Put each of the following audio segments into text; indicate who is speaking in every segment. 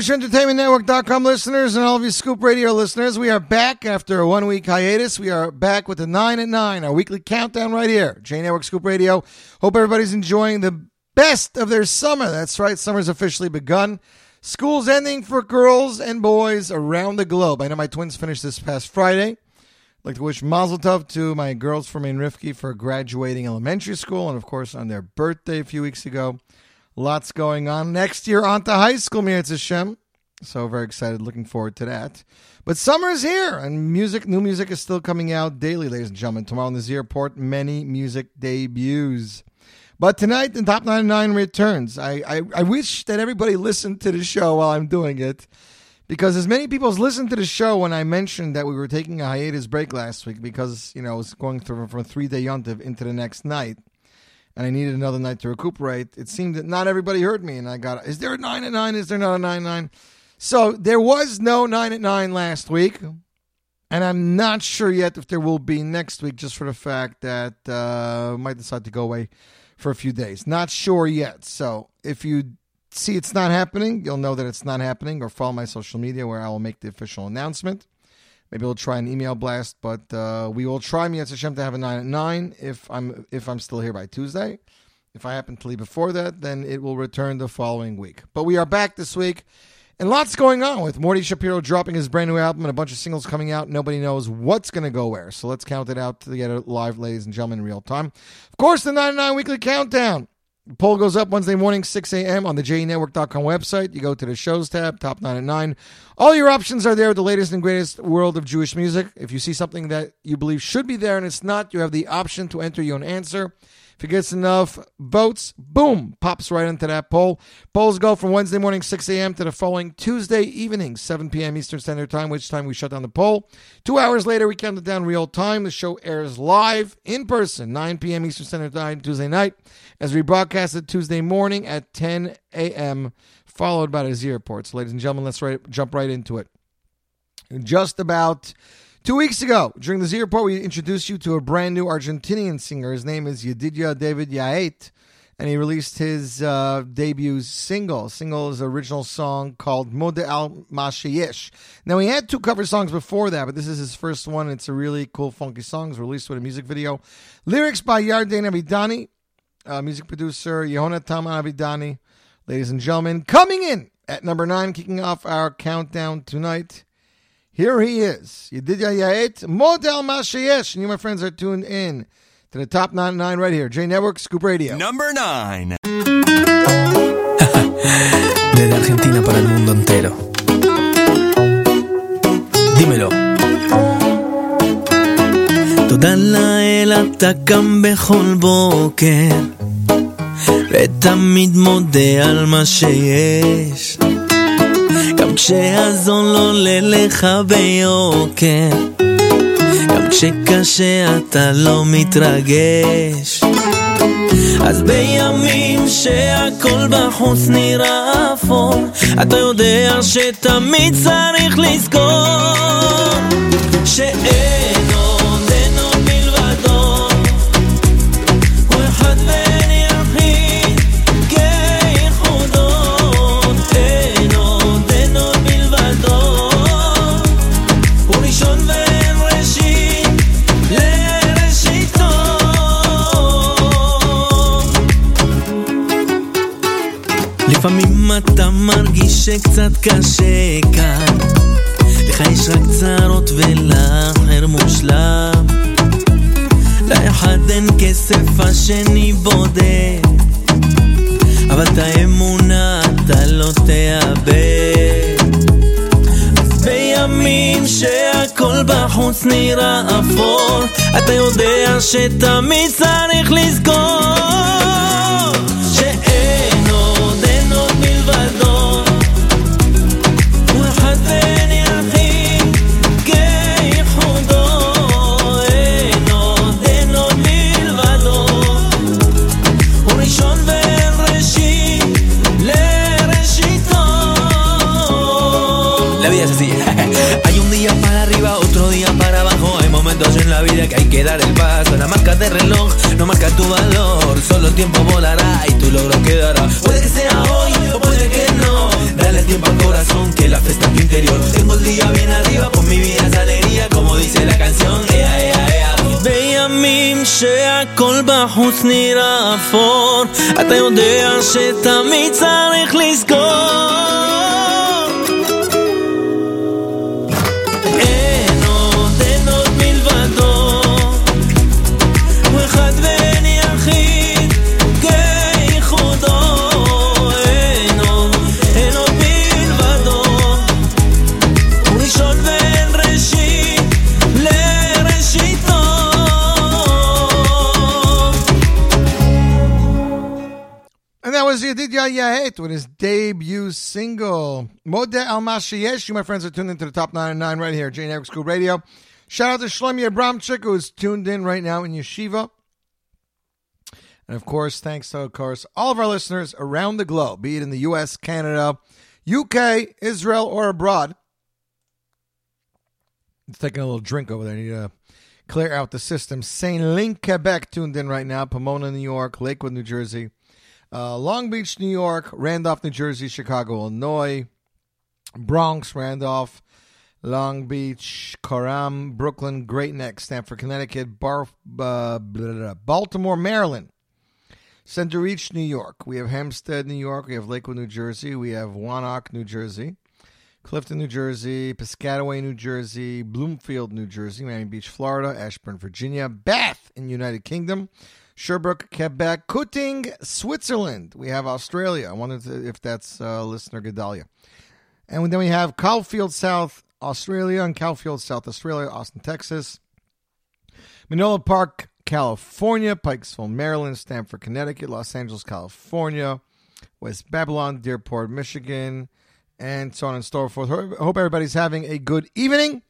Speaker 1: Evening, JewishEntertainmentNetwork.com listeners and all of you Scoop Radio listeners. We are back after a one week hiatus. We are back with the 9 at 9, our weekly countdown right here. J Network Scoop Radio. Hope everybody's enjoying the best of their summer. That's right, summer's officially begun. School's ending for girls and boys around the globe. I know my twins finished this past Friday. I'd like to wish Mazel Tov to my girls from Main Rifki for graduating elementary school and, of course, on their birthday a few weeks ago. Lots going on. Next year on to high school, Mirz Hashem. So very excited, looking forward to that. But summer is here, and music, new music is still coming out daily, ladies and gentlemen. Tomorrow in the Z Report, many music debuts. But tonight, the Top 99 returns. I, I, I wish that everybody listened to the show while I'm doing it, because as many people as listened to the show when I mentioned that we were taking a hiatus break last week because, you know, I was going through from three-day yontiv into the next night and I needed another night to recuperate. It seemed that not everybody heard me, and I got, is there a 9 at 9? Is there not a 9 9? So there was no 9 at 9 last week, and I'm not sure yet if there will be next week, just for the fact that uh, I might decide to go away for a few days. Not sure yet. So if you see it's not happening, you'll know that it's not happening, or follow my social media where I will make the official announcement. Maybe we'll try an email blast, but uh, we will try Miyatz Hashem to have a nine at nine if I'm if I'm still here by Tuesday. If I happen to leave before that, then it will return the following week. But we are back this week, and lots going on with Morty Shapiro dropping his brand new album and a bunch of singles coming out. Nobody knows what's going to go where, so let's count it out to get it live, ladies and gentlemen, in real time. Of course, the 99 weekly countdown. Poll goes up Wednesday morning, 6 a.m. on the JNetwork.com website. You go to the shows tab, top 9 at 9. All your options are there with the latest and greatest world of Jewish music. If you see something that you believe should be there and it's not, you have the option to enter your own answer. If it gets enough votes, boom, pops right into that poll. Polls go from Wednesday morning, 6 a.m. to the following Tuesday evening, 7 p.m. Eastern Standard Time, which time we shut down the poll. Two hours later, we count it down real time. The show airs live in person, 9 p.m. Eastern Standard Time, Tuesday night, as we broadcast it Tuesday morning at 10 a.m., followed by the Z reports. Ladies and gentlemen, let's right, jump right into it. Just about two weeks ago, during the Z Report, we introduced you to a brand new Argentinian singer. His name is Yedidia David Yaet, and he released his uh, debut single. Single is original song called Mode al Mashiyesh. Now, he had two cover songs before that, but this is his first one. It's a really cool, funky song. It's released with a music video. Lyrics by Yarden Avidani, uh, music producer Yehonatan Avidani. Ladies and gentlemen, coming in at number nine, kicking off our countdown tonight. Here he is. Yedidia Yaet, Model Mashayesh. And you, my friends, are tuned in to the top 99 right here. J Network, Scoop Radio.
Speaker 2: Number 9.
Speaker 3: Desde Argentina para el mundo entero. dímelo. תודה לאל אתה קם בכל בוקר ותמיד מודה על מה שיש גם כשהזון לא עולה לך ביוקר גם כשקשה אתה לא מתרגש. אז בימים שהכל בחוץ נראה אפור אתה יודע שתמיד צריך לזכור שקצת קשה כאן. לך יש רק צרות ולאחר מושלם. לאחד אין כסף השני בודד. אבל את האמונה אתה לא תאבד. אז בימים שהכל בחוץ נראה אפור אתה יודע שתמיד צריך לזכור que hay que dar el paso. La marca de reloj no marca tu valor. Solo el tiempo volará y tu logro quedará. Puede que sea hoy o puede que no. Dale tiempo al corazón que la fe está en tu interior. Tengo el día bien arriba, con mi vida es alegría, como dice la canción. Ea, ea, ea. בימים שהכל בחוץ נראה אפור אתה יודע שתמיד צריך לזכור
Speaker 1: Yedidya Yahet with his debut single. Modeh Al Mashiyesh. You, my friends, are tuned into the top 99 right here, J Network Scoop Radio. Shout out to Shlomi Abramchik, who's tuned in right now in Yeshiva. And of course, thanks to, of course, all of our listeners around the globe, be it in the U.S., Canada, UK, Israel, or abroad. taking a little drink over there. I need to clear out the system. St. Link, Quebec, tuned in right now. Pomona, New York. Lakewood, New Jersey. Uh, Long Beach, New York, Randolph, New Jersey, Chicago, Illinois, Bronx, Randolph, Long Beach, Coram, Brooklyn, Great Neck, Stamford, Connecticut, Bar- uh, Baltimore, Maryland, Centereach, New York. We have Hempstead, New York. We have Lakewood, New Jersey. We have Wanack, New Jersey. Clifton, New Jersey, Piscataway, New Jersey, Bloomfield, New Jersey, Miami Beach, Florida, Ashburn, Virginia, Bath in United Kingdom, Sherbrooke, Quebec, Kuting, Switzerland. We have Australia. I wonder if that's uh, listener Gedalia. And then we have Caulfield, South Australia, and Caulfield, South Australia, Austin, Texas. Menlo Park, California, Pikesville, Maryland, Stamford, Connecticut, Los Angeles, California, West Babylon, Dearborn, Michigan, and so on and so forth. Hope everybody's having a good evening.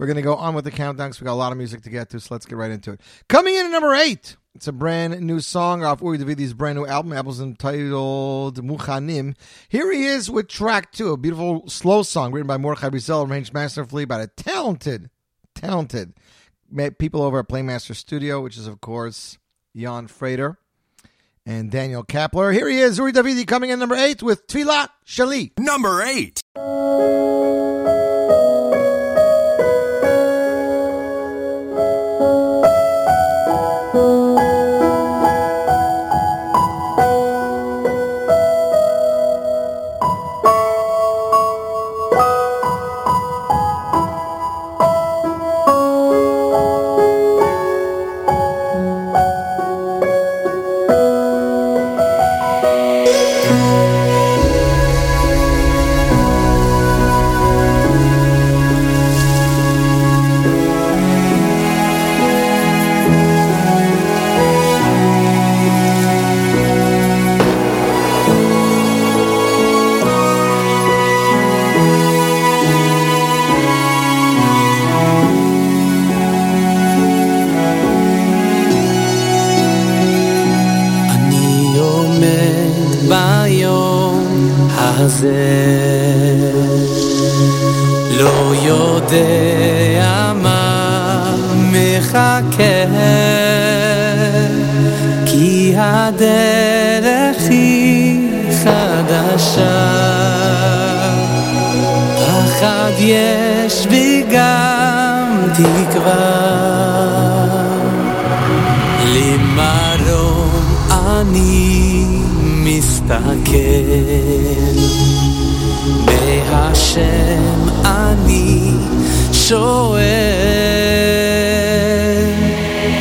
Speaker 1: We're going to go on with the countdown because we got a lot of music to get to, so let's get right into it. Coming in at number eight, it's a brand new song off Uri Davidi's brand new album. Album's entitled Muchanim. Here he is with track two, a beautiful slow song written by Mordechai Brizel, arranged masterfully by the talented, talented people over at Playmaster Studio, which is, of course, Jan Frater and Daniel Kapler. Here he is, Uri Davidi, coming in number eight with Tfilah Shali.
Speaker 2: Number eight. תקווה למרום אני מסתכל. מהשם אני שואל.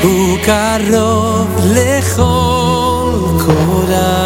Speaker 2: הוא קרוב לכל קורא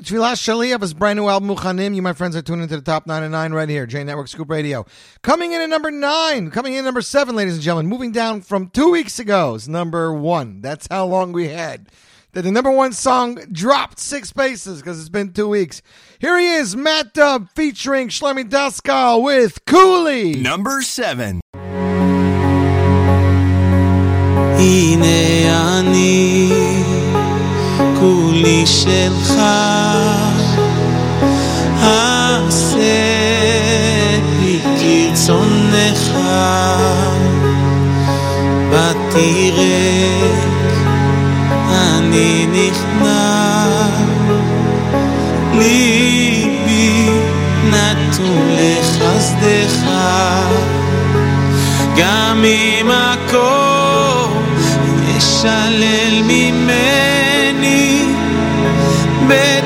Speaker 1: Tfilah Shali of his brand new album Muchanim. You, my friends, are tuning into the top nine and nine right here, J Network Scoop Radio. Coming in at number nine, coming in at number seven, ladies and gentlemen, moving down from two weeks ago is number one. That's how long we had. That the number one song dropped six spaces because it's been two weeks. Here he is, Matt Dub featuring Shlomi Daskal with Cooley.
Speaker 4: Number seven.
Speaker 2: כולי שלך, עשה לי כרצונך, ותראה אני נכנע, ליבי נתון לחסדך,
Speaker 3: גם אם הכל ישלל ממני
Speaker 2: me.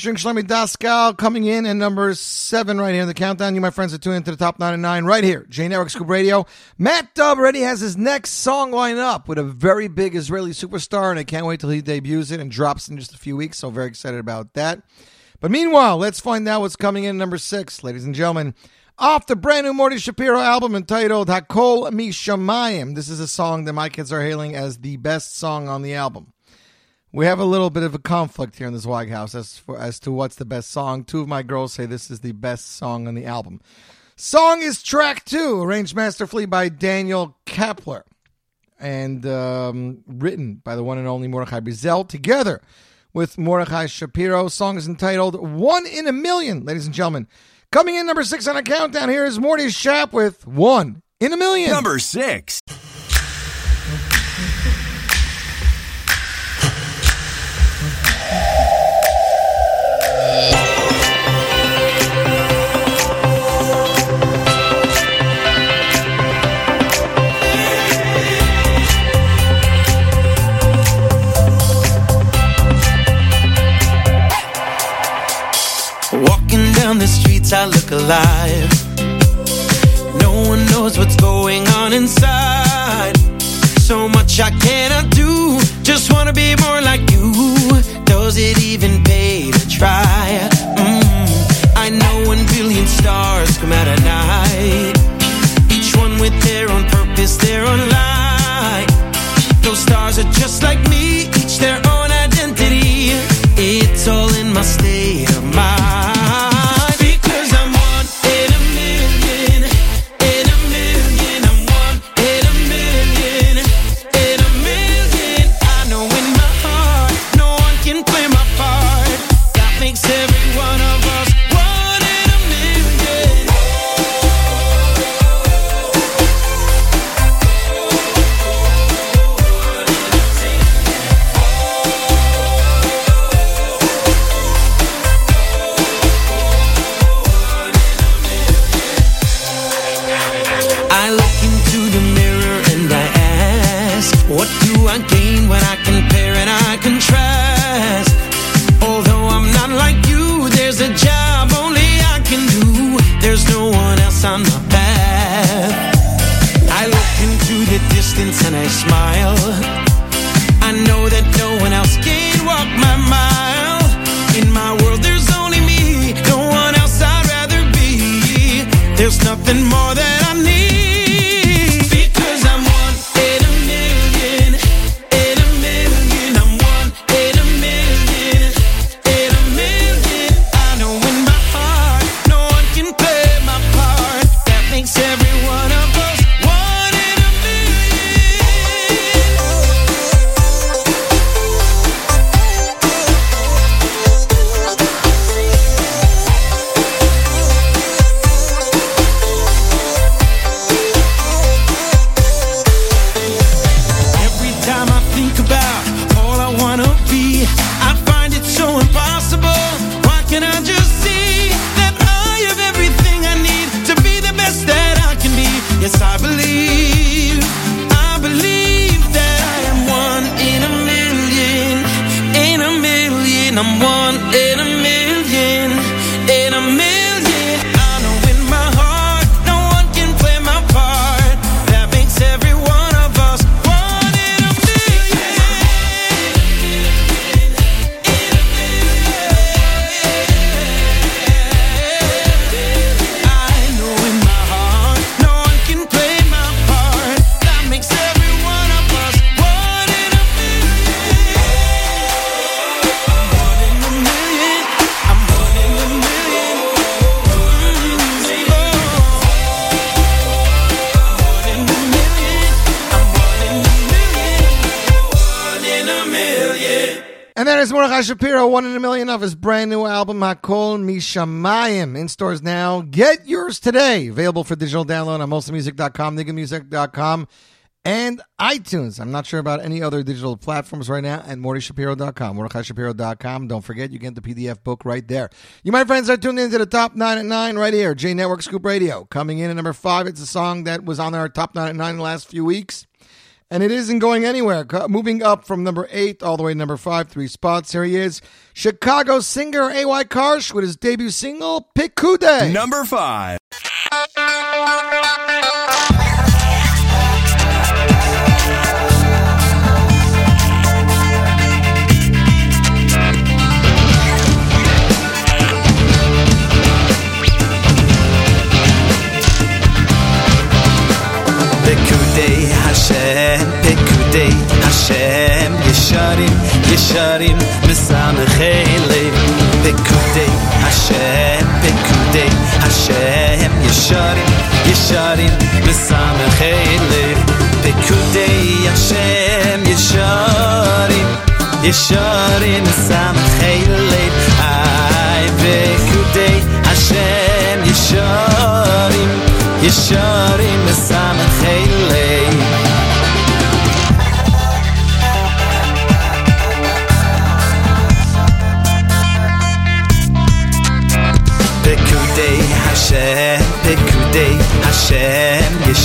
Speaker 2: Featuring Shlomi Daskal coming in at number seven right here in the countdown. You, my friends, are tuned into the top nine and nine right here. J Network Scoop Radio. Matt Dub already has his next song lined up with a very big Israeli superstar, and I can't wait till he debuts it and drops in just a few weeks. So very excited about that. But meanwhile, let's find out what's coming in number six, ladies and gentlemen. Off the brand new Morty Shapiro album entitled Hakol Mishamayim. This is a song that my kids are hailing as the best song on the album. We have a little bit of a conflict here in this White House as for as to what's the best song. Two of my girls say this is the best song on the album. Song is track two, arranged masterfully by Daniel Kepler, and um, written by the one and only Mordechai Bizel, together with Mordechai Shapiro. Song is entitled "One in a Million, ladies and gentlemen. Coming in number six on a countdown. Here is Morty Shap with "One in a Million.
Speaker 4: Number six.
Speaker 3: I look alive. No one knows what's going on inside. So much I cannot do. Just wanna be more like you. Does it even pay to try? Mm. I know one billion stars come out at night. Each one with their own purpose, their own light. Those stars are just like me Each their own identity. It's all in my
Speaker 1: state. Shapiro, one in a million of his brand new album, Hakol Mishamayim. In stores now. Get yours today. Available for digital download on mostlymusic.com, niggamusic.com, and iTunes. I'm not sure about any other digital platforms right now, and MordyShapiro.com, MordechaiShapiro.com. Don't forget, you get the PDF book right there. You, my friends, are tuned into the top 9 at 9 right here, J Network Scoop Radio. Coming in at number 5, it's a song that was on our top 9 at 9 the last few weeks and it isn't going anywhere. Moving up from number eight all the way to number five, three spots. Here he is, Chicago singer A.Y. Karsh with his debut single, Pikude.
Speaker 5: Number five.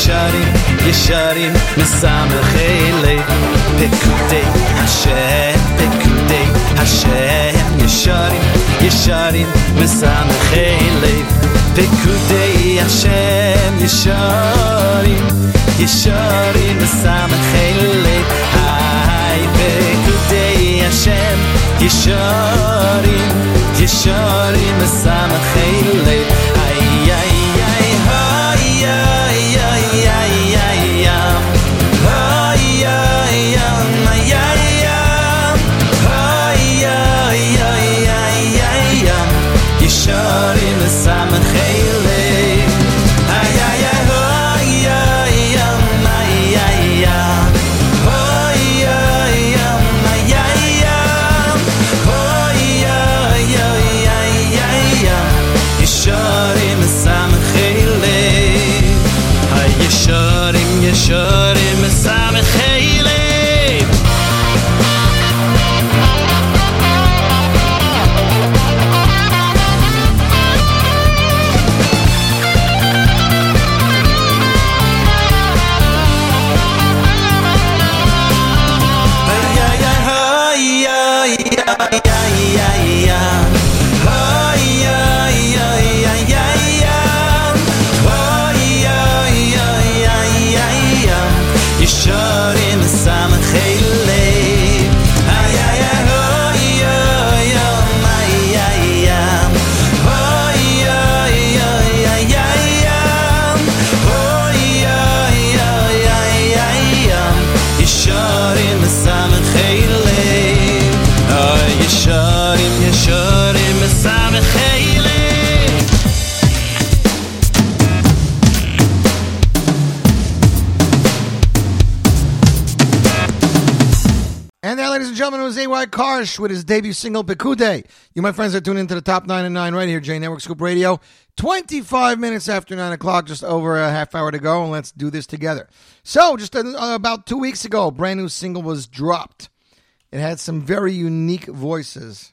Speaker 3: ישרים, ישרים, מסמכי לב. פקודי השם, פקודי השם, ישרים, ישרים, מסמכי לב. פקודי השם, ישרים, ישרים, מסמכי לב. היי, פקודי השם,
Speaker 1: ישרים, ישרים, מסמכי לב. Karsh with his debut single, Pikude. You, my friends, are tuned into the top 9 and 9 right here, J Network Scoop Radio. 25 minutes after 9 o'clock, just over a half hour to go, and let's do this together. So, just uh, about two weeks ago, a brand new single was dropped. It had some very unique voices.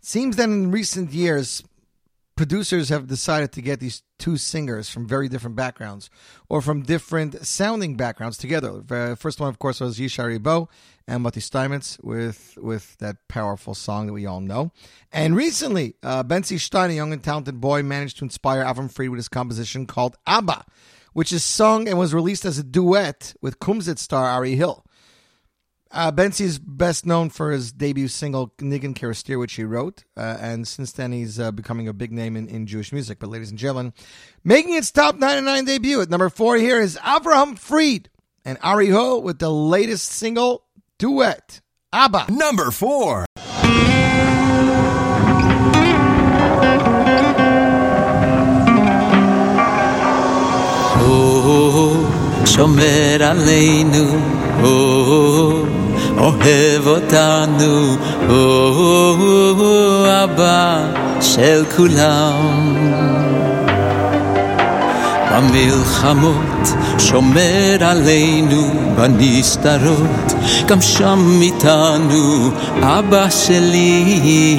Speaker 1: Seems that in recent years, producers have decided to get these two singers from very different backgrounds or from different sounding backgrounds together. The first one, of course, was Yishai Ribo and Mati Steinmetz with with that powerful song that we all know. And recently, uh, Benzi Stein, a young and talented boy, managed to inspire Avram Fried with his composition called Abba, which is sung and was released as a duet with Kumsit star Ari Hill. Uh, Benzi is best known for his debut single "Niggin Karastir," which he wrote, uh, and since then he's uh, becoming a big name in, in Jewish music. But, ladies and gentlemen, making its top 99 debut at number four here is Avraham Fried and Ari Ho with the latest single duet, "Abba."
Speaker 4: Number four.
Speaker 2: Oh, oh, oh, oh Shomer Aleinu. אוהב אותנו, אבא של כולם. במלחמות שומר עלינו בנסתרות, גם שם איתנו אבא שלי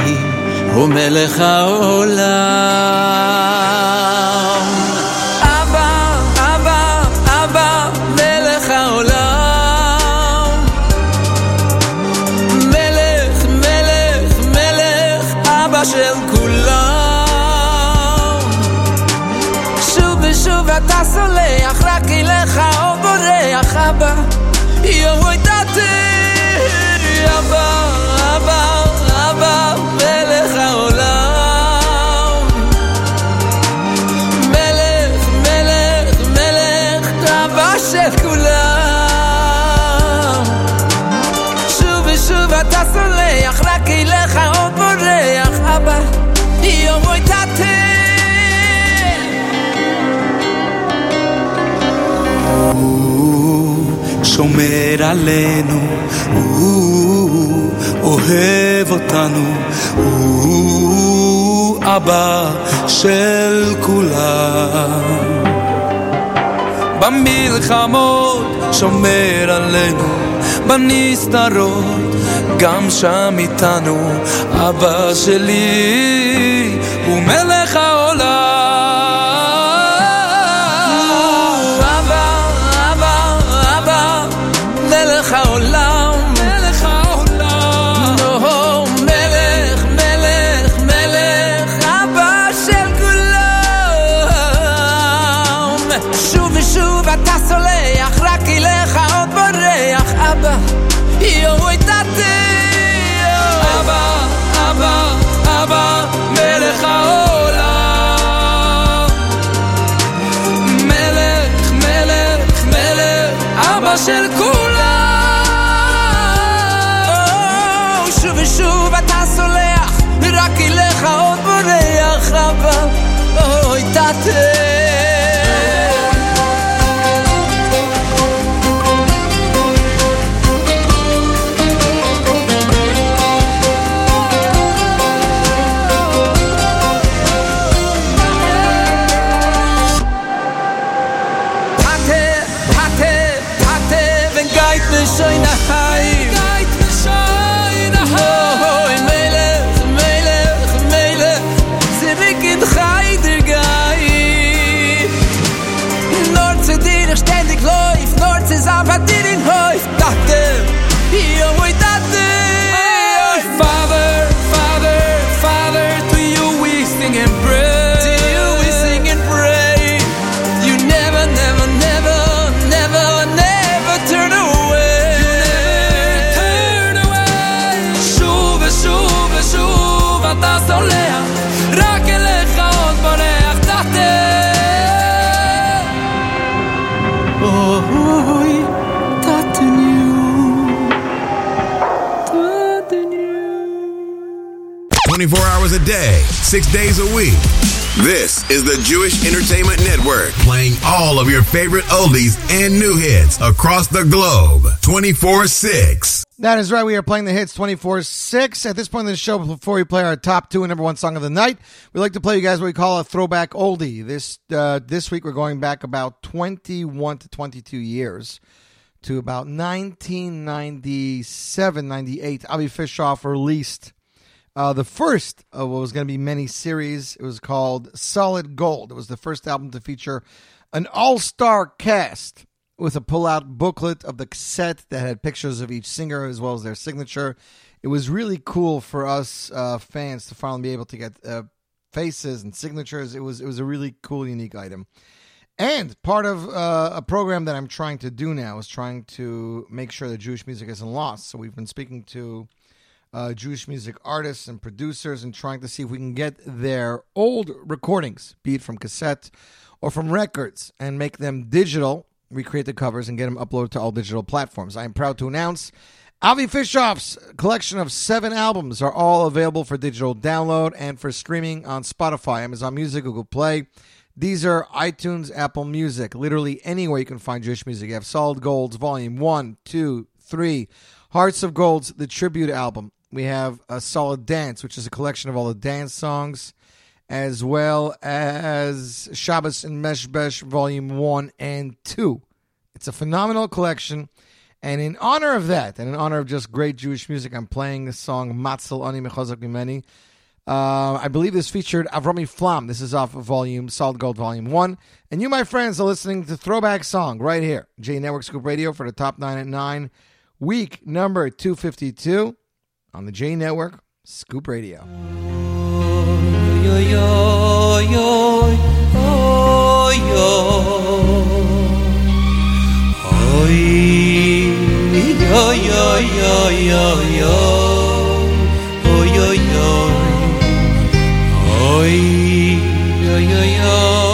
Speaker 2: הוא מלך העולם. של כולם. שוב ושוב אתה סולח, רק אליך או בורח, אבא. יום
Speaker 5: עלינו, הוא אוהב אותנו, הוא אבא של כולם. במלחמות שומר עלינו, בנסתרות, גם שם איתנו, אבא שלי הוא מלך
Speaker 6: wanted. Day, six days a week. This is the Jewish Entertainment Network, playing all of your favorite oldies and new hits across the globe 24 6.
Speaker 1: That is right. We are playing the hits 24 6. At this point in the show, before we play our top two and number one song of the night, we like to play you guys what we call a throwback oldie. This uh, this week, we're going back about 21 to 22 years to about 1997 98. Avi Fishoff released uh, the first of what was going to be many series. It was called Solid Gold. It was the first album to feature an all star cast with a pull-out booklet of the cassette that had pictures of each singer as well as their signature. It was really cool for us uh, fans to finally be able to get uh, faces and signatures. It was it was a really cool, unique item. And part of uh, a program that I'm trying to do now is trying to make sure that Jewish music isn't lost. So we've been speaking to uh, Jewish music artists and producers and trying to see if we can get their old recordings, be it from cassette or from records, and make them digital recreate the covers, and get them uploaded to all digital platforms. I am proud to announce Avi Fishoff's collection of seven albums are all available for digital download and for streaming on Spotify, Amazon Music, Google Play. These are iTunes, Apple Music, literally anywhere you can find Jewish music. You have Solid Golds, Volume 1, 2, 3, Hearts of Golds, the tribute album. We have a Solid Dance, which is a collection of all the dance songs as well as Shabbos and Meshbesh Volume 1 and 2. It's a phenomenal collection. And in honor of that, and in honor of just great Jewish music, I'm playing the song Matzel Ani Mechazak Mimeni. Uh, I believe this featured Avrami Flam. This is off of Volume Solid Gold Volume 1. And you, my friends, are listening to Throwback Song right here. J Network Scoop Radio for the top 9 at 9. Week number 252 on the J Network Scoop Radio yo yo yo oh yo oh yo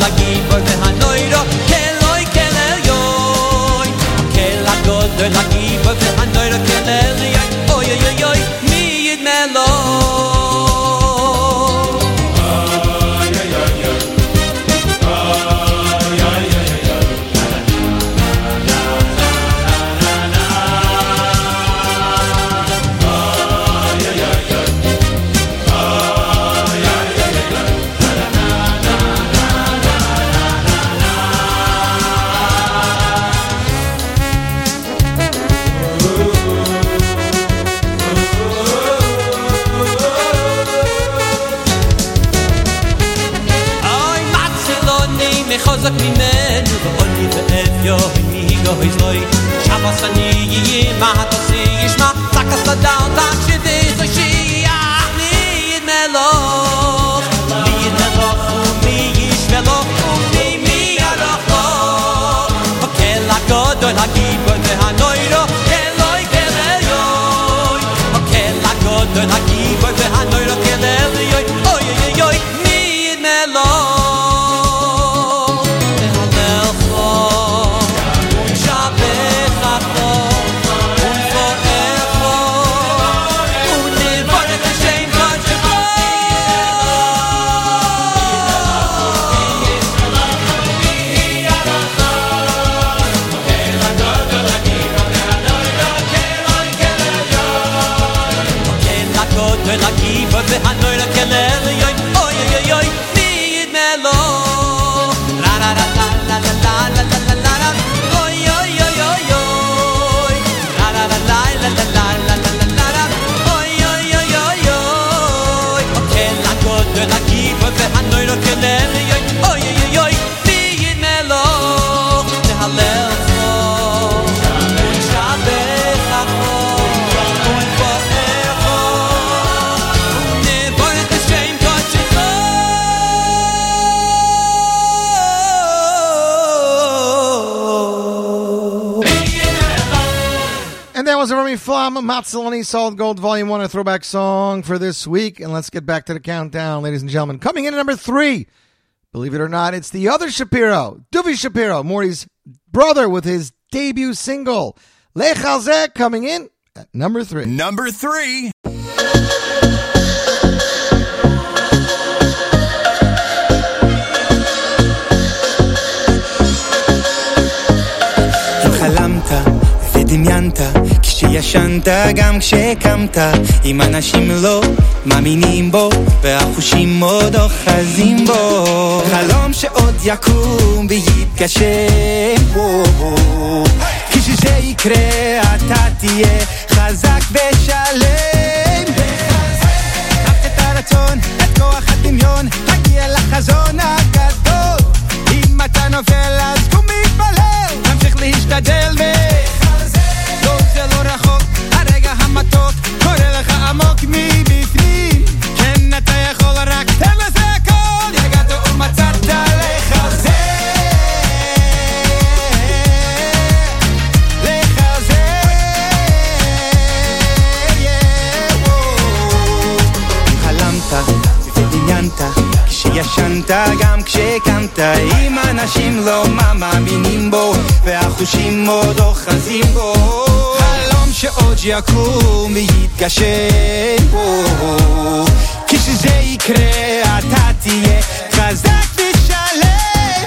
Speaker 1: like evil. Remy Flam, Matzalani Solid Gold Volume 1, a throwback song for this week. And let's get back to the countdown, ladies and gentlemen. Coming in at number three, believe it or not, it's the other Shapiro, Duvi Shapiro, Morty's brother with his debut single, Lech coming in at number three.
Speaker 2: Number three.
Speaker 7: דמיינת כשישנת גם כשקמת אם אנשים לא מאמינים בו והחושים עוד אוחזים בו. חלום שעוד יקום ויתגשם כשזה יקרה אתה תהיה חזק ושלם. רק את הרצון, את כוח הדמיון, תגיע לחזון הגדול. אם אתה נופל אז קום מתפלל, תמשיך להשתדל ו... זה לא רחוק, הרגע המתוק קורא לך עמוק מבפנים כשישנת גם כשקמת אם אנשים לא מאמינים בו והחושים עוד אוחזים בו. שעוד יקום ויתגשם כשזה יקרה אתה תהיה חזק ושלם.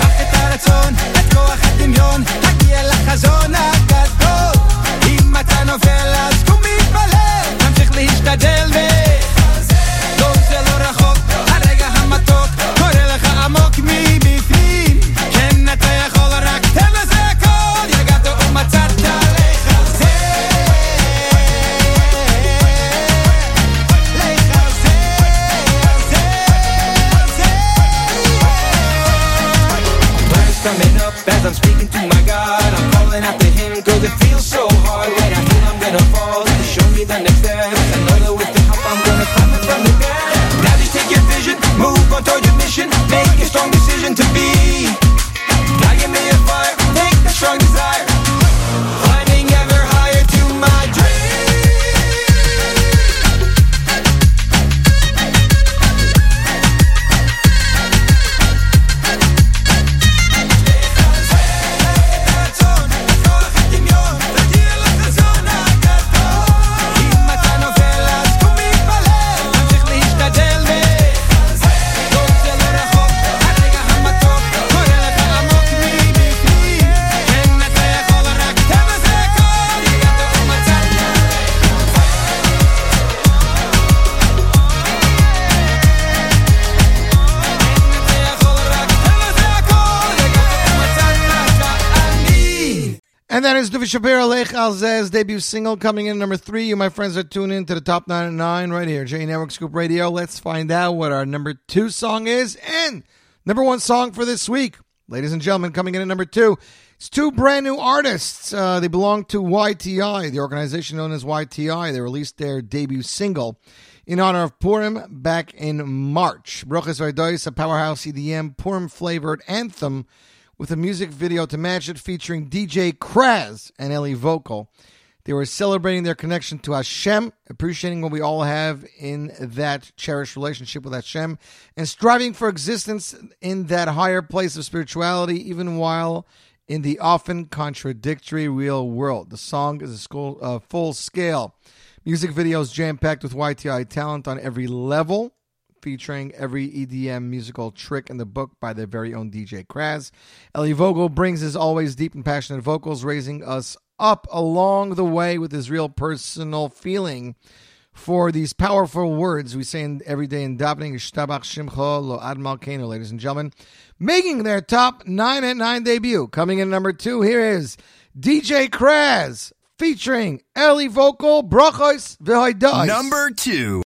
Speaker 7: קח את הרצון, את כוח הדמיון, תגיע לחזון הגדול. אם אתה נופל אז קום מתפלל, תמשיך להשתדל ו...
Speaker 1: Coming up as
Speaker 7: I'm speaking to my God? I'm calling out to it feels so hard. When I feel I'm gonna fall Show me the next step I know that with the help I'm gonna climb it from the ground. Move on toward your mission, make a strong decision to be
Speaker 1: Shapiro Lechazek debut single coming in number three. You, my friends, are tuned in to the top nine and nine right here, J Network Scoop Radio. Let's find out what our number two song is and number one song for this week. Ladies and gentlemen, coming in at number two, it's two brand new artists. Uh, they belong to YTI, the organization known as YTI. They released their debut single in honor of Purim back in March. Brochus Vaidois, a powerhouse EDM Purim flavored anthem with a music video to match it featuring DJ Kraz and Ellie Vogel. They were celebrating their connection to Hashem, appreciating what we all have in that cherished relationship with Hashem, and striving for existence in that higher place of spirituality, even while in the often contradictory real world. The song is a school, uh, full scale. Music video is jam packed with YTI talent on every level featuring every EDM musical trick in the book by their very own DJ Kraz. Ellie Vogel brings his always deep and passionate vocals, raising us up along the way with his real personal feeling for these powerful words we say in, every day in davening, Ishtabach Shimcha Lo Ad Malkeinu, ladies and gentlemen, making their top 9 at 9 debut. Coming in number 2, here is DJ Kraz featuring Ellie Vogel, Brachos V'Hoidos.
Speaker 2: Number 2.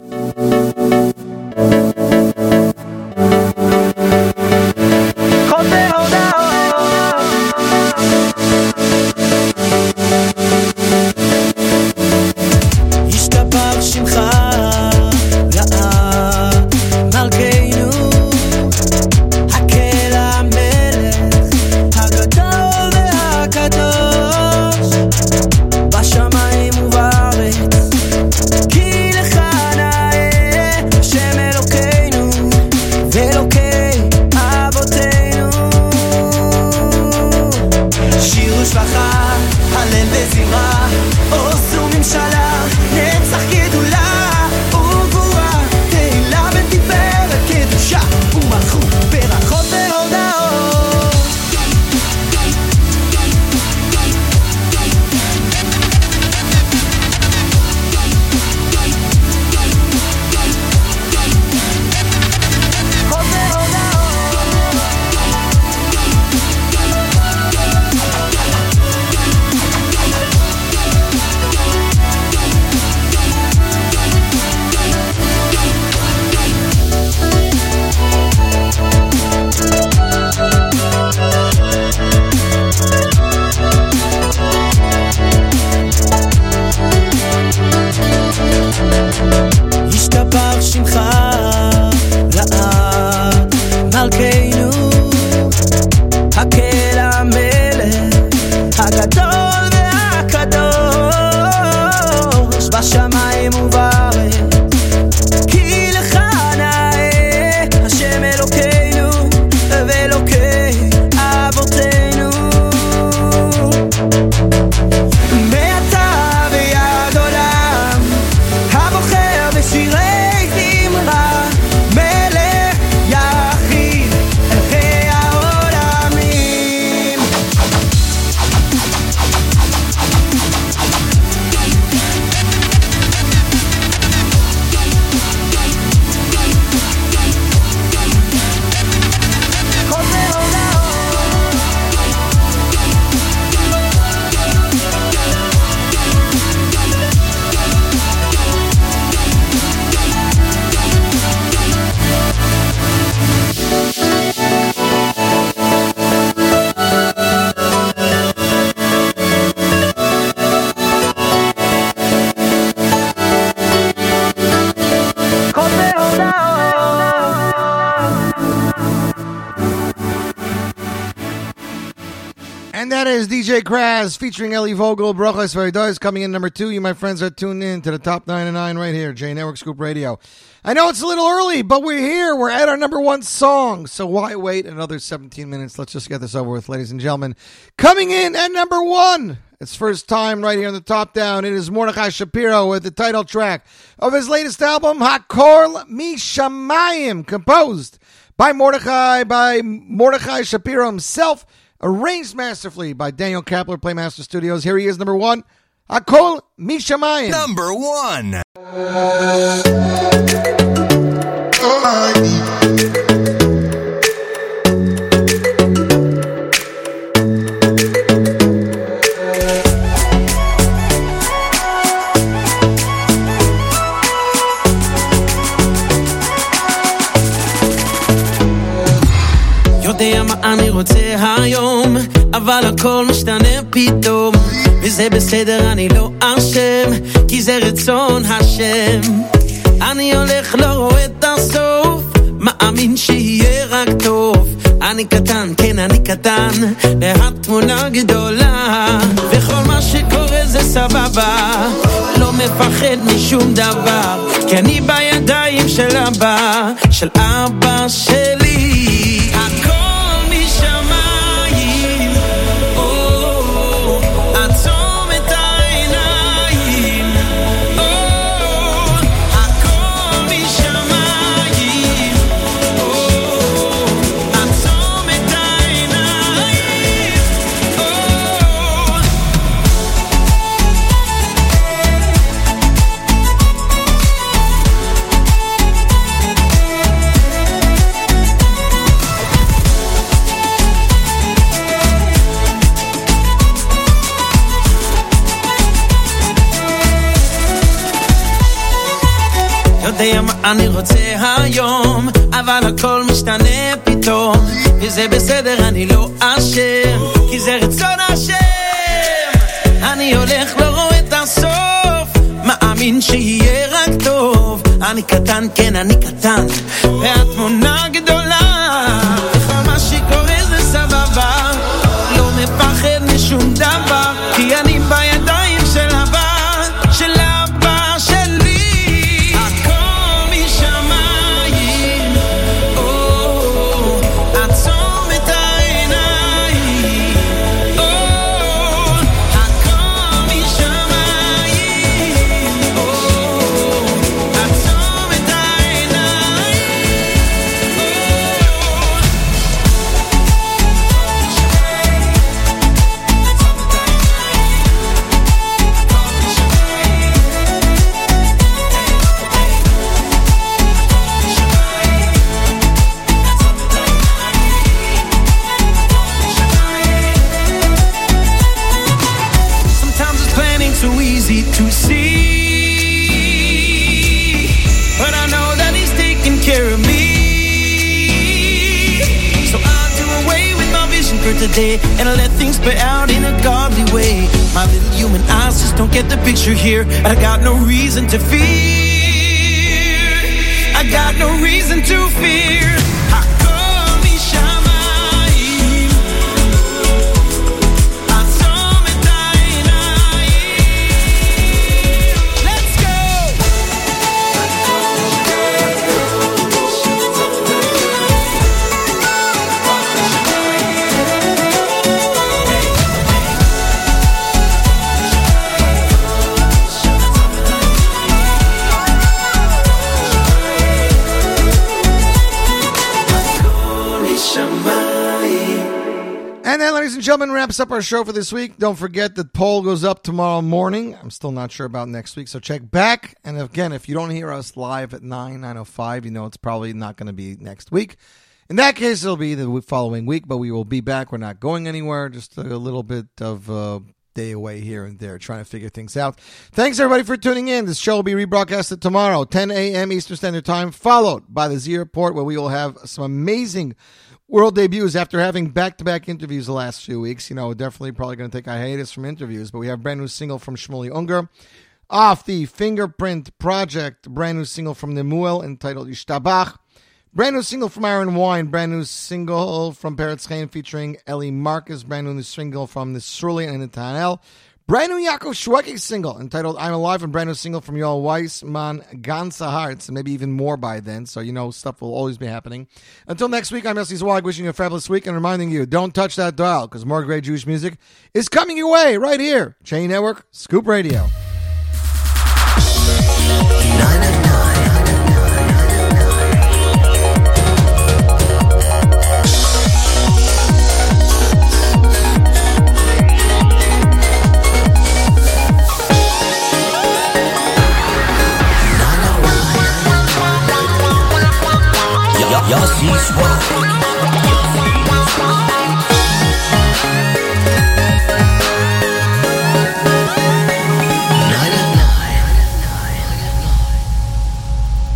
Speaker 1: DJ Kraz featuring Ellie Vogel, Brochas Veridois coming in number two. You, my friends, are tuned in to the top nine and nine right here, J Network Scoop Radio. I know it's a little early, but we're here. We're at our number one song. So why wait another 17 minutes? Let's just get this over with, ladies and gentlemen. Coming in at number one. It's first time right here on the top down. It is Mordechai Shapiro with the title track of his latest album, Hakol Mishamayim, composed by Mordechai, by Mordechai Shapiro himself, arranged masterfully by Daniel Kapler, Playmaster Studios. Here he is, number one, I Hakol Mishamayim.
Speaker 8: Number one.
Speaker 3: Oh, רוצה היום, אבל הכל משתנה פתאום. וזה בסדר, אני לא אשם, כי זה רצון השם. אני הולך, לא רואה את הסוף, מאמין שיהיה רק טוב. אני קטן, כן אני קטן, והתמונה גדולה. וכל מה שקורה זה סבבה, לא מפחד משום דבר, כי אני בידיים של אבא, של אבא here. I got no reason to fear. I got no reason to fear.
Speaker 1: Wraps up our show for this week. Don't forget the poll goes up tomorrow morning. I'm still not sure about next week, so check back. And again, if you don't hear us live at 9, 9.05, you know it's probably not going to be next week. In that case, it'll be the following week, but we will be back. We're not going anywhere, just a little bit of a day away here and there, trying to figure things out. Thanks, everybody, for tuning in. This show will be rebroadcasted tomorrow, 10 a.m. Eastern Standard Time, followed by the Z Report, where we will have some amazing world debuts after having back-to-back interviews the last few weeks. You know, definitely probably going to take a hiatus from interviews, but we have brand new single from Shmueli Ungar. Off the Fingerprint Project, brand new single from Nemuel entitled Ishtabach. Brand new single from Aaron Wine, brand new single from Peretz Chaim featuring Ellie Marcus, brand new single from the Surly and Nathaniel. Brand new Yaakov Shwekey single entitled I'm Alive, and brand new single from Yoel Weissman, Ganza Hearts, and maybe even more by then. So, you know, stuff will always be happening. Until next week, I'm Yossi Zwag, wishing you a fabulous week and reminding you don't touch that dial because more great Jewish music is coming your way right here. J Network, Scoop Radio.